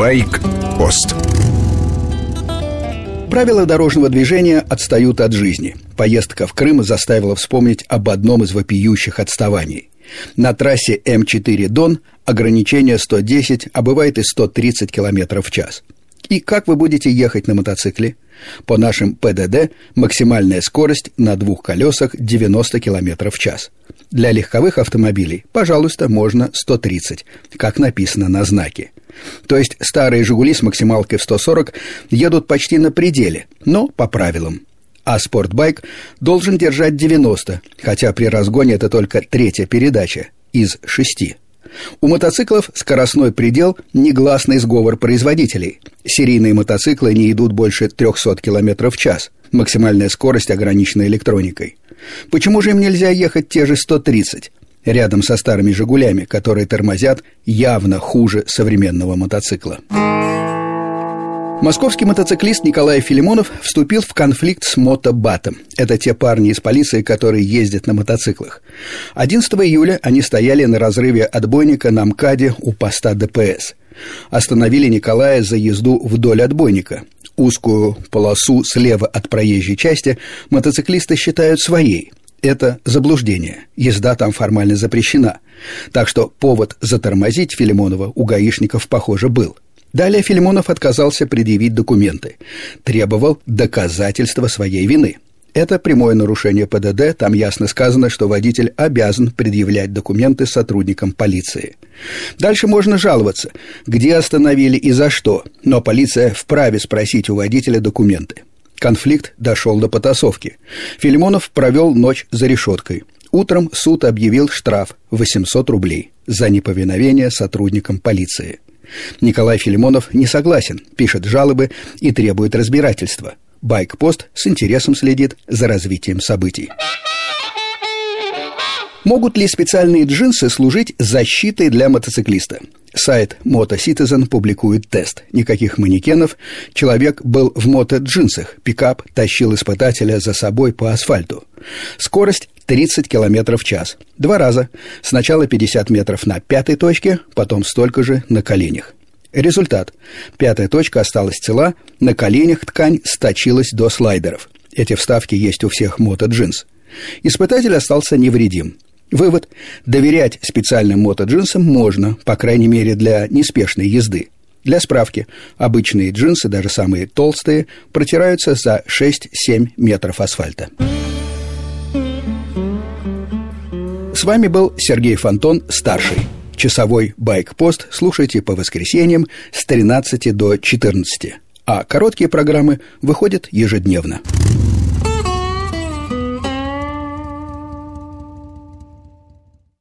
Байк-пост Правила дорожного движения отстают от жизни. Поездка в Крым заставила вспомнить об одном из вопиющих отставаний. На трассе М4 Дон ограничение 110, а бывает и 130 км в час. И как вы будете ехать на мотоцикле? По нашим ПДД максимальная скорость на двух колесах 90 км в час. Для легковых автомобилей, пожалуйста, можно 130, как написано на знаке. То есть старые «Жигули» с максималкой в 140 едут почти на пределе, но по правилам. А спортбайк должен держать 90, хотя при разгоне это только третья передача из шести. У мотоциклов скоростной предел – негласный сговор производителей. Серийные мотоциклы не идут больше 300 км в час. Максимальная скорость ограничена электроникой. Почему же им нельзя ехать те же 130? рядом со старыми «Жигулями», которые тормозят явно хуже современного мотоцикла. Московский мотоциклист Николай Филимонов вступил в конфликт с мотобатом. Это те парни из полиции, которые ездят на мотоциклах. 11 июля они стояли на разрыве отбойника на МКАДе у поста ДПС. Остановили Николая за езду вдоль отбойника. Узкую полосу слева от проезжей части мотоциклисты считают своей – это заблуждение. Езда там формально запрещена. Так что повод затормозить Филимонова у гаишников, похоже, был. Далее Филимонов отказался предъявить документы. Требовал доказательства своей вины. Это прямое нарушение ПДД, там ясно сказано, что водитель обязан предъявлять документы сотрудникам полиции. Дальше можно жаловаться, где остановили и за что, но полиция вправе спросить у водителя документы. Конфликт дошел до потасовки. Филимонов провел ночь за решеткой. Утром суд объявил штраф 800 рублей за неповиновение сотрудникам полиции. Николай Филимонов не согласен, пишет жалобы и требует разбирательства. Байкпост с интересом следит за развитием событий. Могут ли специальные джинсы служить защитой для мотоциклиста? Сайт MotoCitizen публикует тест. Никаких манекенов. Человек был в мото-джинсах. Пикап тащил испытателя за собой по асфальту. Скорость 30 км в час. Два раза. Сначала 50 метров на пятой точке, потом столько же на коленях. Результат. Пятая точка осталась цела, на коленях ткань сточилась до слайдеров. Эти вставки есть у всех мото-джинс. Испытатель остался невредим. Вывод. Доверять специальным мотоджинсам можно, по крайней мере, для неспешной езды. Для справки, обычные джинсы, даже самые толстые, протираются за 6-7 метров асфальта. С вами был Сергей Фонтон, старший. Часовой байк-пост слушайте по воскресеньям с 13 до 14. А короткие программы выходят ежедневно.